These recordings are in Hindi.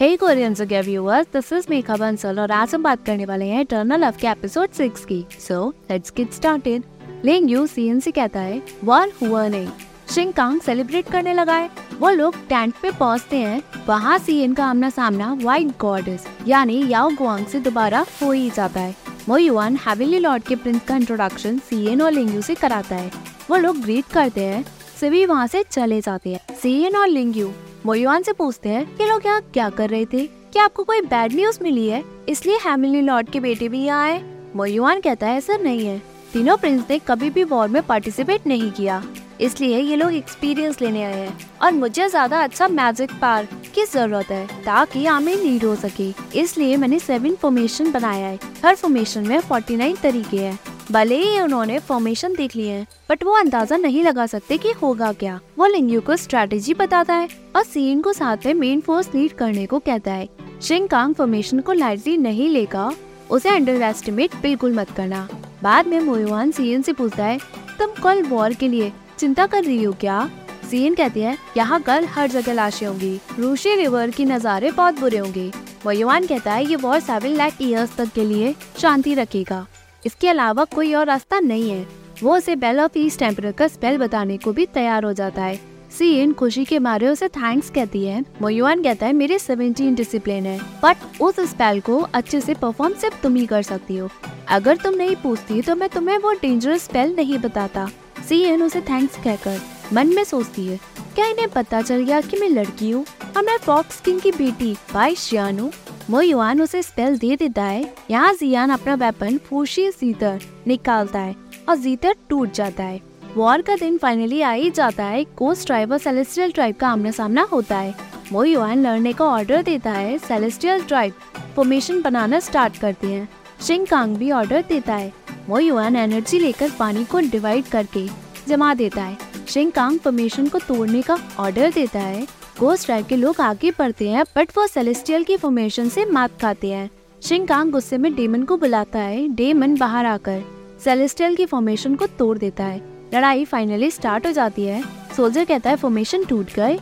हे कोरियन के viewers this is Megha Bansal और आज हम बात करने वाले हैं इटर्नल लव के एपिसोड सिक्स की। So let's get started Ling Yu CN से कहता है वॉर हुआ नहीं। शिंग कांग सेलिब्रेट करने लगा है। वो लोग टेंट पे पहुँचते हैं। वहाँ सीएन का आमना सामना व्हाइट गॉडेस यानी याओ गुआंग से दोबारा हो ही जाता है। वो युवान हैविली लॉर्ड के प्रिंस का इंट्रोडक्शन सीएन और लिंग यू से कराता है। वो लोग ग्रीट करते हैं। सभी वहाँ से चले जाते हैं। सीएन और लिंग यू मोयुआन से पूछते हैं कि लोग यहाँ क्या कर रहे थे? क्या आपको कोई बैड न्यूज़ मिली है? इसलिए हैमिली लॉर्ड के बेटे भी यहाँ आए। मोयुआन कहता है ऐसा नहीं है। तीनों प्रिंस ने कभी भी वॉर में पार्टिसिपेट नहीं किया। इसलिए ये लोग एक्सपीरियंस लेने आए हैं। और मुझे ज़्यादा अच्छा मैजिक पार की ज़रूरत है, ताकि आर्मी लीड हो सके। इसलिए मैंने सेवन फॉर्मेशन बनाया है। हर फॉर्मेशन में फोर्टी नाइन तरीके हैं। भले ही उन्होंने फॉर्मेशन देख लिए हैं बट वो अंदाज़ा नहीं लगा सकते कि होगा क्या। वो लिंगयू को स्ट्रेटेजी बताता है और सीन को साथ में मेन फोर्स लीड करने को कहता है। शिंग कांग फॉर्मेशन को लाइटली नहीं लेगा, उसे अंडर एस्टिमेट बिल्कुल मत करना। बाद में मोयुआन सीएन से पूछता है, तुम कल वॉर के लिए चिंता कर रही हो क्या? सीएन कहती है, यहाँ कल हर जगह लाशें होंगी रूशी रिवर की नज़ारे बहुत बुरे होंगे। मोयुआन कहता है, ये वॉर सेवन लाख ईयर्स तक के लिए शांति रखेगा। इसके अलावा कोई और रास्ता नहीं है। वो उसे बेल ऑफ़ ईस्ट टेम्पर का स्पेल बताने को भी तैयार हो जाता है। सीन खुशी के मारे उसे थैंक्स कहती है। मोयुआन कहता है, मेरे 17 डिसिप्लिन है बट उस स्पेल को अच्छे से परफॉर्म सिर्फ़ तुम ही कर सकती हो। अगर तुम नहीं पूछती तो मैं तुम्हें वो डेंजरस स्पेल नहीं बताता। सीएन उसे थैंक्स कहकर मन में सोचती है। क्या इन्हें पता चल गया कि मैं लड़की हूँ और मैं फॉक्स किंग की बेटी बाई शियान हूँ वो युवान उसे स्पेल दे देता है। यहाँ जियान अपना वेपन फूशी जीतर निकालता है और जीतर टूट जाता है। वॉर का दिन फाइनली आ ही जाता है। कोस्ट ट्राइब और सेलेस्टियल ट्राइब का आमना सामना होता है। मोयुआन लड़ने का ऑर्डर देता है। सेलेस्टियल ट्राइब फॉर्मेशन बनाना स्टार्ट करते हैं। शिंग कांग भी ऑर्डर देता है। मोयुआन एनर्जी लेकर पानी को डिवाइड करके जमा देता है। शिंग कांग फॉर्मेशन को तोड़ने का ऑर्डर देता है गोस्ट ट्राइब के लोग आगे बढ़ते हैं बट वो सेलेस्टियल की फॉर्मेशन से मात खाते हैं शिंकांग गुस्से में डेमन को बुलाता है डेमन बाहर आकर सेलेस्टियल की फॉर्मेशन को तोड़ देता है लड़ाई फाइनली स्टार्ट हो जाती है सोल्जर कहता है फॉर्मेशन टूट गए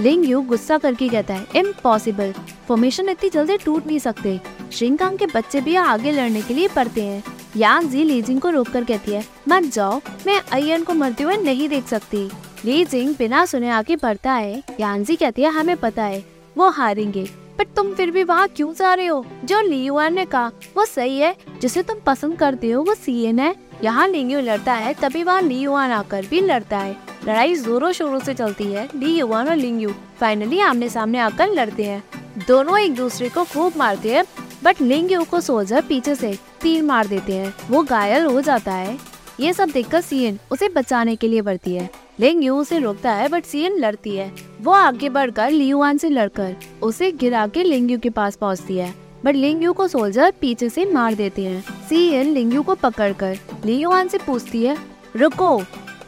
लिंग यू गुस्सा करके कहता है इम्पॉसिबल फॉर्मेशन इतनी जल्दी टूट नहीं सकते शिंकांग के बच्चे भी आगे लड़ने के लिए पढ़ते हैं यान जी लीजिंग को रोक कर कहती है, मत जाओ, मैं अयन को मरते हुए नहीं देख सकती। लीजिंग बिना सुने आगे बढ़ता है यानजी कहती है, हमें पता है, वो हारेंगे। बट तुम फिर भी वहाँ क्यों जा रहे हो? जो लियुआन ने कहा, वो सही है, जिसे तुम पसंद करते हो, वो सीएन है। यहाँ लिंगयू लड़ता है, तभी वहाँ ली लियुआन आकर भी लड़ता है। लड़ाई जोरों शोरों से चलती है ली युआन और लिंगयू। फाइनली आमने सामने आकर लड़ते हैं। दोनों एक दूसरे को खूब मारते हैं बट लिंगयू को सोल्जर पीछे से तीर मार देते हैं। वो घायल हो जाता है। ये सब देखकर सीएन उसे बचाने के लिए बढ़ती है। लिंग यू उसे रोकता है, बट सीएन लड़ती है। वो आगे बढ़कर लियुआन से लड़कर उसे गिरा के लिंग के पास पहुँचती है। बट लिंग को सोल्जर पीछे से मार देते हैं। सीएन लिंग को पकड़कर लियुआन से पूछती है, रुको।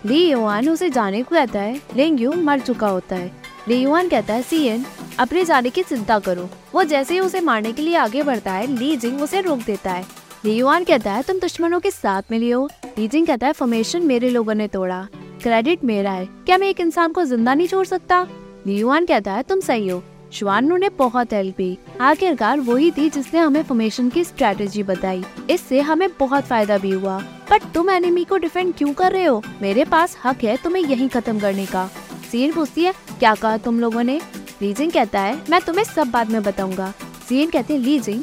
लियुआन उसे जाने को कहता है। लिंग मर चुका होता है। लियुआन कहता है, सीएन, अपने जाने की चिंता करो। वो जैसे ही उसे मारने के लिए आगे बढ़ता है ली जिंग उसे रोक देता है। लियुआन कहता है, तुम दुश्मनों के साथ में हो? ली जिंग कहता है फॉर्मेशन मेरे लोगों ने तोड़ा। क्रेडिट मेरा है। क्या मैं एक इंसान को ज़िंदा नहीं छोड़ सकता? लियुआन कहता है, तुम सही हो। श्वानु ने बहुत हेल्प की। आखिरकार वही थी जिसने हमें फॉर्मेशन की स्ट्रेटेजी बताई। इससे हमें बहुत फ़ायदा भी हुआ। बट तुम एनिमी को डिफेंड क्यों कर रहे हो? मेरे पास हक है तुम्हें यही खत्म करने का। सीन पूछती है, क्या कहा तुम लोगों ने? लीजिंग कहता है, मैं तुम्हें सब बाद में बताऊँगा. सीन कहते लीजिंग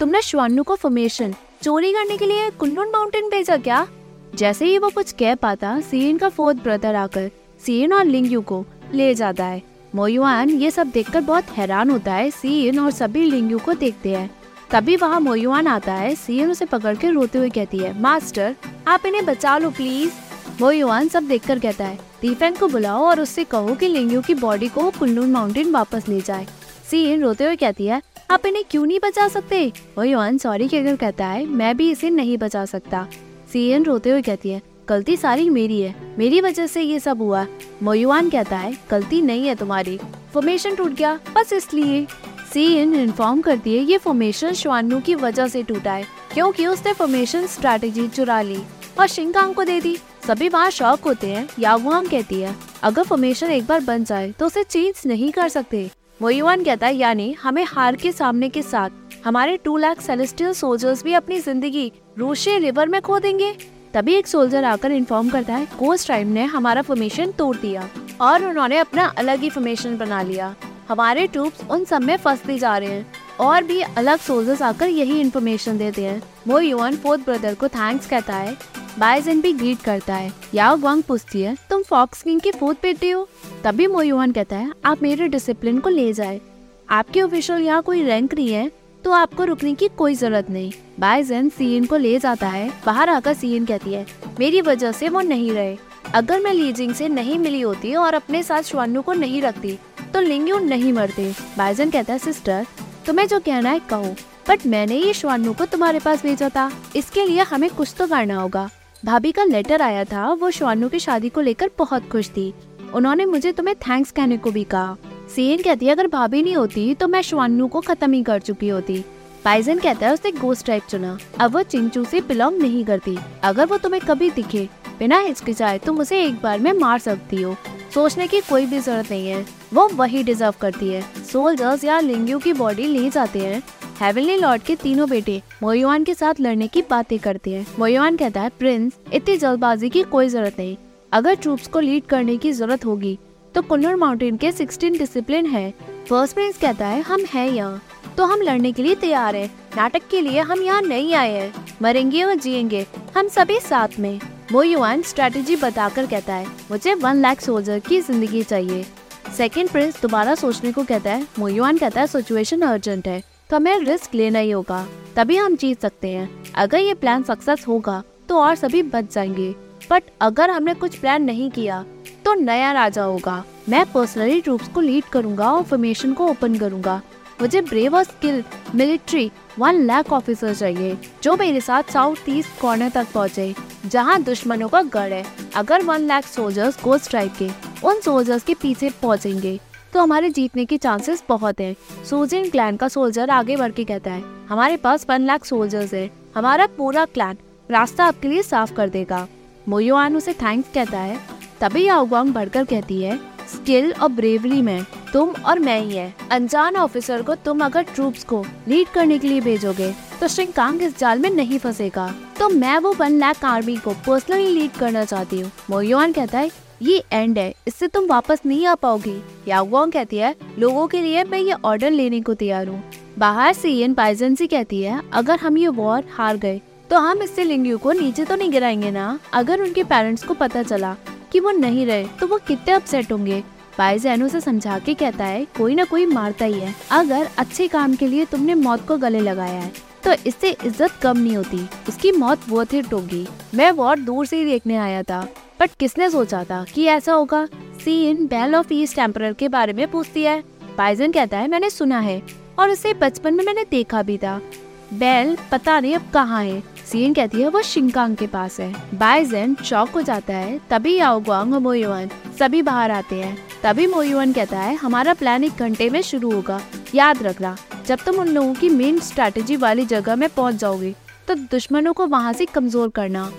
तुमने श्वानु को फॉर्मेशन चोरी करने के लिए कुल्लून माउंटेन भेजा क्या? जैसे ही वो कुछ कह पाता सीन का फोर्थ ब्रदर आकर सीन और लिंगयू को ले जाता है। मोयुआन ये सब देखकर बहुत हैरान होता है सीन और सभी लिंगयू को देखते हैं। तभी वहाँ मोयुआन आता है सीन उसे पकड़ के रोते हुए कहती है, मास्टर, आप इन्हें बचा लो, प्लीज़। मोयुआन सब देखकर कहता है दीफेंग को बुलाओ और उससे कहो कि लिंगयू की बॉडी को कुल्लू माउंटेन वापस ले जाए। सीन रोते हुए कहती है, आप इन्हें क्यों नहीं बचा सकते? वो युवान सॉरी कहकर कहता है, मैं भी इसे नहीं बचा सकता। सीएन रोते हुए कहती है, गलती सारी मेरी है, मेरी वजह से ये सब हुआ। मोयुआन कहता है, गलती नहीं है तुम्हारी फॉर्मेशन टूट गया, बस इसलिए। सी सीएन इन्फॉर्म करती है, ये फॉर्मेशन श्वानु की वजह से टूटा है, क्योंकि उसने फॉर्मेशन स्ट्रेटेजी चुरा ली और शिंकांग को दे दी। सभी वहाँ शौक होते हैं यागुआंग कहती है, अगर फॉर्मेशन एक बार बन जाए तो उसे चेंज नहीं कर सकते। मोयुआन कहता है, यानी हमें हार के सामने के साथ, हमारे टू लाख सेलेस्टियल सोल्जर्स भी अपनी ज़िंदगी रोशे रिवर में खो देंगे। तभी एक सोल्जर आकर इन्फॉर्म करता है कोस्ट ट्राइब ने हमारा फॉर्मेशन तोड़ दिया और उन्होंने अपना अलग ही फॉर्मेशन बना लिया। हमारे ट्रूप्स उन सब में फंसते जा रहे हैं और भी अलग सोल्जर्स आकर यही इन्फॉर्मेशन देते हैं। वो युवन फोर्थ ब्रदर को थैंक्स कहता है बाइजन भी ग्रीट करता है। याओ ग्वांग पूछती है, तुम फॉक्स किंग की फोर्थ बेटे हो? तभी मोयुआन कहता है, आप मेरे डिसिप्लिन को ले जाए। आपके ऑफिशियल यहाँ कोई रैंक नहीं है तो आपको रुकने की कोई ज़रूरत नहीं। बाइजन सीएन को ले जाता है, बाहर आकर सीएन कहती है, मेरी वजह से वो नहीं रहे। अगर मैं लीजिंग से नहीं मिली होती और अपने साथ श्वानु को नहीं रखती तो लिंग्यू नहीं मरते। बाइजन कहता है, सिस्टर, तुम्हें जो कहना है कहो, बट मैंने ये श्वानु को तुम्हारे पास भेजा था। इसके लिए हमें कुछ तो करना होगा। भाभी का लेटर आया था, वो श्वानु की शादी को लेकर बहुत खुश थी। उन्होंने मुझे तुम्हें थैंक्स कहने को भी कहा। सीन कहती है, अगर भाभी नहीं होती तो मैं श्वानु को खत्म ही कर चुकी होती। पाइजन कहता है, उसने गोस्ट टाइप चुना। अब वो चिंचू से बिलोंग नहीं करती। अगर वो तुम्हें कभी दिखे, बिना हिचकिचाए तुम उसे एक बार में मार सकती हो। सोचने की कोई भी ज़रूरत नहीं है। वो वही डिजर्व करती है। सोल्जर्स या लिंगियो की बॉडी ले जाते हैं। हेवनली लॉर्ड के तीनों बेटे मोयुआन के साथ लड़ने की बातें करते हैं। मोयुआन कहता है प्रिंस इतनी जल्दबाजी की कोई ज़रूरत नहीं। अगर ट्रूप्स को लीड करने की ज़रूरत होगी तो कुन्नूर माउंटेन के 16 डिसिप्लिन है। फ़र्स्ट प्रिंस कहता है, हम है यहाँ तो हम लड़ने के लिए तैयार है। नाटक के लिए हम यहाँ नहीं आए हैं। मरेंगे और जिएँगे, हम सभी साथ में। मोयुआन स्ट्रेटेजी बताकर कहता है, मुझे वन लाख सोल्जर की ज़िंदगी चाहिए। सेकेंड प्रिंस दोबारा सोचने को कहता है मोयुआन कहता है सिचुएशन अर्जेंट है। तो हमें रिस्क लेना ही होगा, तभी हम जीत सकते हैं। अगर ये प्लान सक्सेस होगा तो और सभी बच जाएँगे। बट अगर हमने कुछ प्लान नहीं किया तो नया राजा होगा। मैं पर्सनली ट्रूप्स को लीड करूँगा और फॉर्मेशन को ओपन करूँगा। मुझे ब्रेव और skill military one lakh officer चाहिए, जो मेरे साथ साउथ ईस्ट कॉर्नर तक पहुँचे, जहाँ दुश्मनों का गढ़ है। अगर one lakh soldiers ghost strike के, उन सोल्जर्स के पीछे पहुँचेंगे। तो हमारे जीतने के चांसेस बहुत हैं। सोजिन क्लैन का सोल्जर आगे बढ़ के कहता है, हमारे पास वन लाख सोल्जर्स है। हमारा पूरा क्लैन रास्ता आपके लिए साफ़ कर देगा। मोयोआन उसे थैंक्स कहता है। तभी याओगोंग बढ़कर कहती है स्किल और ब्रेवरी में तुम और मैं ही है। अनजान ऑफिसर को तुम अगर ट्रूप्स को लीड करने के लिए भेजोगे तो शिंकांग इस जाल में नहीं फंसेगा। तो मैं वो वन लाख आर्मी को पर्सनली लीड करना चाहती हूँ। मोयुआन कहता है ये एंड है। इससे तुम वापस नहीं आ पाओगी। याओगोंग कहती है, लोगों के लिए मैं ये ऑर्डर लेने को तैयार हूँ। बाहर से पाइजन से कहती है, अगर हम ये वॉर हार गए तो हम इससे लिंगयू को नीचे तो नहीं गिराएँगे ना? अगर उनके पेरेंट्स को पता चला कि वो नहीं रहे तो वो कितने अपसेट होंगे? पाइजैन उसे समझा के कहता है, कोई ना कोई मारता ही है। अगर अच्छे काम के लिए तुमने मौत को गले लगाया है तो इससे इज़्ज़त कम नहीं होती। उसकी मौत वो हिट होगी। मैं वॉर दूर से ही देखने आया था। बट किसने सोचा था कि ऐसा होगा? सी सीन बेल ऑफ़ ईस्ट टेम्पर के बारे में पूछती है। बाइजन कहता है, मैंने सुना है और उसे बचपन में मैंने देखा भी था। बेल पता नहीं अब कहाँ है। सीन कहती है, वो शिंकांग के पास है। बाइजन शॉक हो जाता है। तभी याओगवांग और मोयुआन सभी बाहर आते हैं। तभी मोयुआन कहता है, हमारा प्लान एक घंटे में शुरू होगा। याद रखना, जब तुम उन लोगों की मेन स्ट्रेटेजी वाली जगह में पहुँच जाओगे तो दुश्मनों को वहाँ से कमज़ोर करना।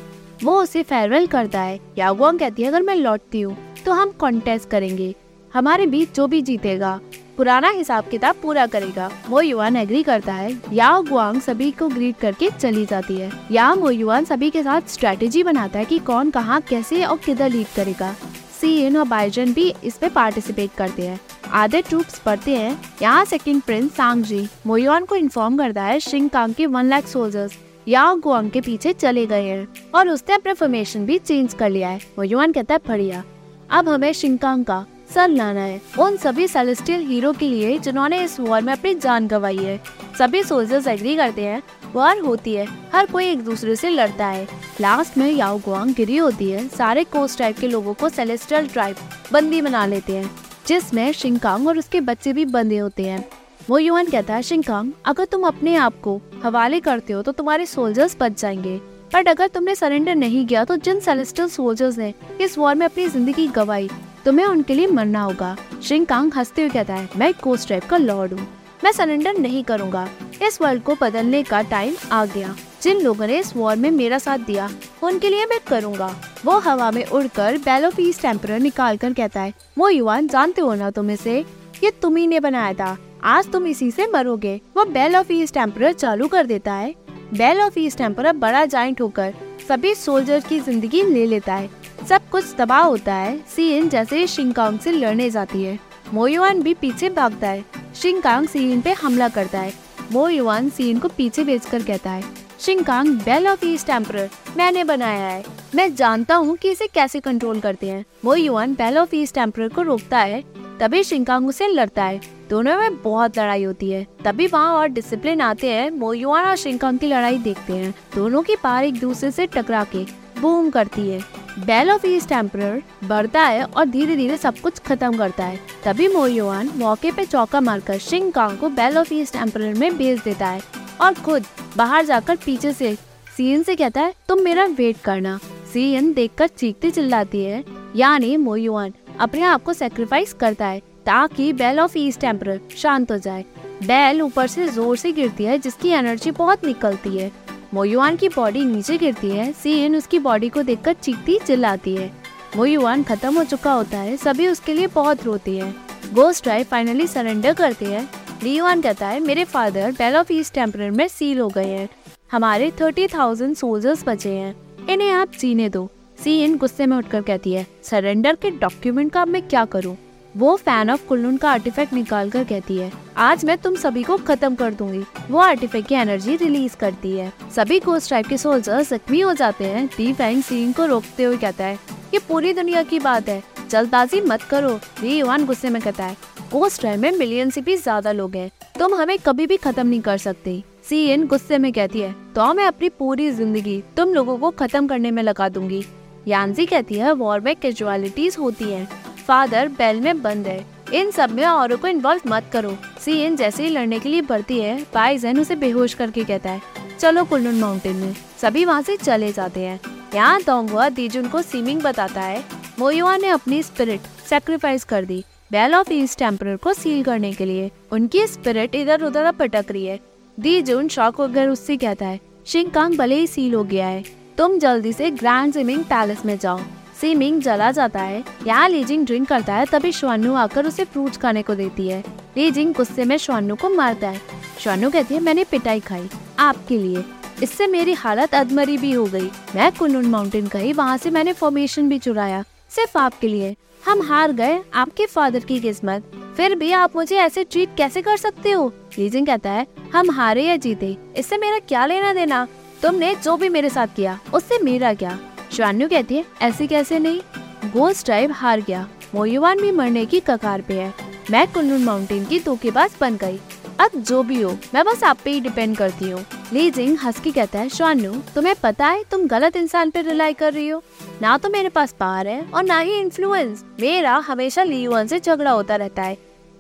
वो उसे फेयरवेल करता है। यागोंग कहती है, अगर मैं लौटती हूँ तो हम कॉन्टेस्ट करेंगे। हमारे बीच जो भी जीतेगा, पुराना हिसाब किताब पूरा करेगा। वो युवान एग्री करता है। या गुआंग सभी को ग्रीट करके चली जाती है। या वो युवान सभी के साथ स्ट्रेटेजी बनाता है कि कौन कहाँ, कैसे और किधर लीड करेगा। सीन और बाइजन भी इसमें पार्टिसिपेट करते हैं। आधे ट्रूप्स पढ़ते हैं। यहाँ सेकंड प्रिंस सांग जी मोयुआन को इन्फॉर्म करता है, शिंग कांग के वन लाख सोल्जर्स याओ गुआंग के पीछे चले गए हैं और उसने अपना फॉर्मेशन भी चेंज कर लिया है। वो युवान कहता है, बढ़िया। अब हमें शिंकांग का सर लाना है। उन सभी सेलेस्टियल हीरो के लिए जिन्होंने इस वॉर में अपनी जान गंवाई है। सभी सोल्जर्स एग्री करते हैं वॉर होती है। हर कोई एक दूसरे से लड़ता है। लास्ट में याओ गुआंग गिरी होती है। सारे कोस्ट टाइप के लोगों को सेलेस्टियल ट्राइब बंदी बना लेते हैं, जिसमें शिंकांग और उसके बच्चे भी बंदे होते हैं। वो युवन कहता है शिंकांग अगर तुम अपने आप को हवाले करते हो तो तुम्हारे सोल्जर्स बच जाएँगे। बट अगर तुमने सरेंडर नहीं किया तो जिन सेलेस्टल सोल्जर्स ने इस वॉर में अपनी ज़िंदगी गवाई, तुम्हें उनके लिए मरना होगा। शिंकांग हँसते हुए कहता है, मैं कोस्ट टाइप का लॉर्ड हूँ। मैं सरेंडर नहीं करूँगा। इस वर्ल्ड को बदलने का टाइम आ गया। जिन लोगों ने इस वॉर में मेरा साथ दिया, उनके लिए मैं करूँगा। वो हवा में उड़कर बैलो पीस टेम्पर निकाल कर कहता है, वो युवान, जानते हो ना तुम इसे? ये तुम ही ने बनाया था। आज तुम इसी से मरोगे। वो बेल ऑफ़ ईस्ट टेम्पर चालू कर देता है। बेल ऑफ़ ईस्ट टेम्पर बड़ा जाइंट होकर सभी सोल्जर की ज़िंदगी ले लेता है। सब कुछ तबाह होता है। सीन जैसे शिंकांग से लड़ने जाती है। मोयुआन भी पीछे भागता है। शिंकांग सीन पे हमला करता है। मोयुआन सीन को पीछे बेचकर कहता है शिंकांग बेल ऑफ़ ईस्ट एम्पर मैंने बनाया है। मैं जानता हूँ कि इसे कैसे कंट्रोल करते हैं। मोयुआन बेल ऑफ़ ईस्ट एम्पर को रोकता है, तभी शिंकांग उसे लड़ता है। दोनों में बहुत लड़ाई होती है। तभी वहाँ और डिसिप्लिन आते हैं मोयुआन और शिंकांग की लड़ाई देखते हैं। दोनों की पार एक दूसरे से टकरा के बूम करती है। बेल ऑफ़ ईस्ट एम्पर बढ़ता है और धीरे धीरे सब कुछ खत्म करता है। तभी मोयुआन मौके पे चौका मारकर शिंग कांग को बेल ऑफ़ ईस्ट एम्पर में भेज देता है और खुद बाहर जाकर पीछे से सीएन से कहता है, तुम मेरा वेट करना। सीएन देखकर चीखती चिल्लाती है। यानी मोयुआन अपने आप को सेक्रीफाइस करता है। ताकि बेल ऑफ़ ईस्ट टेम्पर शांत हो जाए। बेल ऊपर से ज़ोर से गिरती है, जिसकी एनर्जी बहुत निकलती है। मोयुआन की बॉडी नीचे गिरती है सीएन उसकी बॉडी को देखकर चीखती, चिल्लाती है। मोयुआन खत्म हो चुका होता है, सभी उसके लिए बहुत रोती है। गोस्ट ड्राइव फाइनली सरेंडर करते हैं। लियोन कहता है, मेरे father bell of east temper में सील हो गए हैं। हमारे थर्टी थाउज़ेंड सोल्जर्स बचे हैं। इन्हें आप जीने दो। सीन गुस्से में उठकर कहती है सरेंडर के डॉक्यूमेंट का मैं क्या करूँ? वो फ़ैन ऑफ़ कुल्लून का आर्टिफैक्ट निकाल कर कहती है, आज मैं तुम सभी को खत्म कर दूँगी। वो आर्टिफैक्ट की एनर्जी रिलीज़ करती है। सभी गोस्ट टाइप के सोल्जर जख्मी हो जाते हैं दी फैंग सीन को रोकते हुए कहता है, ये पूरी दुनिया की बात है, जल्दबाजी मत करो। दी युवान गुस्से में कहता है गोस्ट टाइप में मिलियन से भी ज़्यादा लोग हैं, तुम हमें कभी भी खत्म नहीं कर सकते। सीएन गुस्से में कहती है तो मैं अपनी पूरी ज़िंदगी तुम लोगों को खत्म करने में लगा दूँगी। यानजी कहती है वॉर में कैजुअलिटीज होती हैं। फादर बेल में बंद है। इन सब में औरों को इन्वॉल्व मत करो। सी जैसे ही लड़ने के लिए बढ़ती है बाइजन उसे बेहोश करके कहता है, चलो कुल्लून माउंटेन में। सभी वहाँ से चले जाते हैं। यहाँ तोंगवा दीजुन को सीमिंग बताता है। मोयुआ ने अपनी स्पिरिट सेक्रीफाइस कर दी। बेल ऑफ़ ईस्ट टेम्पर को सील करने के लिए। उनकी स्पिरिट इधर उधर पटक रही है। दीजुन शॉक होकर उससे कहता है, शिंग कांग भले ही सील हो गया है। तुम जल्दी से ग्रैंड स्विमिंग पैलेस में जाओ। सीमिंग जला जाता है। यहाँ लीजिंग ड्रिंक करता है, तभी श्वानु आकर उसे फ्रूट खाने को देती है। लीजिंग गुस्से में श्वानु को मारता है। श्वानु कहती है, मैंने पिटाई खाई, आपके लिए। इससे मेरी हालत अधमरी भी हो गई। मैं कुनुन माउंटेन गई वहाँ से मैंने फॉर्मेशन भी चुराया, सिर्फ़ आपके लिए। हम हार गए, आपके फादर की किस्मत। फिर भी आप मुझे ऐसे ट्रीट कैसे कर सकते हो? लीजिंग कहता है, हम हारे या जीते, इससे मेरा क्या लेना देना? तुमने जो भी मेरे साथ किया, उससे मेरा क्या? शान्यू कहती है, ऐसे कैसे नहीं? गोस्ट ट्राइब हार गया। मोयुवान भी मरने की कगार पे है। मैं कुल्लून माउंटेन की धोखेबाज बन गई। अब जो भी हो, मैं बस आप पे ही डिपेंड करती हूँ। लीजिंग हंस के कहता है शानू तुम्हें पता है तुम गलत इंसान पे रिलाई कर रही हो? ना तो मेरे पास पार है और ना ही इन्फ्लुएंस मेरा हमेशा लीयुआन से झगड़ा होता रहता है।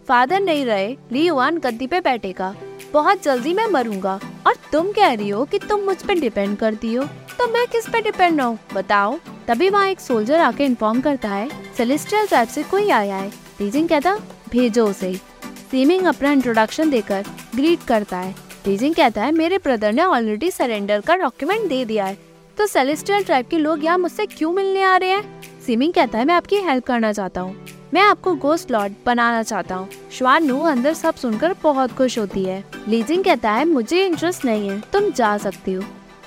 फादर नहीं रहे लीयुआन गद्दी पे बैठेगा। बहुत जल्दी मैं मरूँगा। और तुम कह रही हो कि तुम मुझ पे डिपेंड करती हो। तो मैं किस पे डिपेंड हूँ बताओ। तभी वहाँ एक सोल्जर आके इन्फॉर्म करता है सेलेस्टियल ट्राइब से कोई आया है। टीजिंग कहता, भेजो उसे। सीमिंग अपना इंट्रोडक्शन देकर ग्रीट करता है। टीजिंग कहता है, मेरे ब्रदर ने ऑलरेडी सरेंडर का डॉक्यूमेंट दे दिया है। तो सेलेस्टियल ट्राइब के लोग यहाँ मुझसे क्यों मिलने आ रहे हैं? सीमिंग कहता है, मैं आपकी हेल्प करना चाहता हूँ। मैं आपको गोस्ट लॉर्ड बनाना चाहता हूँ। श्वानु अंदर सब सुनकर बहुत खुश होती है। लीजिंग कहता है, मुझे इंटरेस्ट नहीं है, तुम जा सकती हो।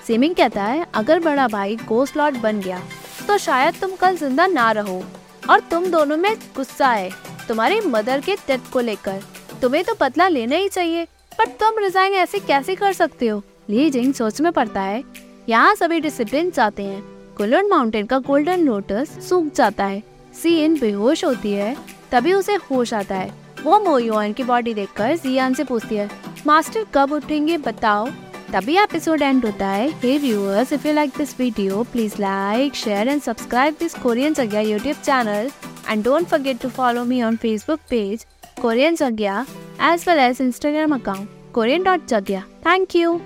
सिमिंग कहता है, अगर बड़ा भाई गोस्ट लॉर्ड बन गया तो शायद तुम कल ज़िंदा ना रहो। और तुम दोनों में गुस्सा है। तुम्हारी मदर के डेथ को लेकर। तुम्हें तो बदला लेना ही चाहिए, पर तुम रिजाइन ऐसे कैसे कर सकते हो? ली जिंग सोच में पड़ता है, यहाँ सभी डिसिप्लिन जाते हैं। कुलन माउंटेन का गोल्डन लोटस सूख जाता है। सीन बेहोश होती है, तभी उसे होश आता है। वो मोयुआन की बॉडी देखकर जियान से पूछती है, मास्टर, कब उठेंगे, बताओ? तभी एपिसोड एंड होता है। Hey viewers if you like this video please like share and subscribe this Korean जगह YouTube channel and don't forget to follow me on Facebook page Korean जगह as well as Instagram account Korean dot जगह थैंक यू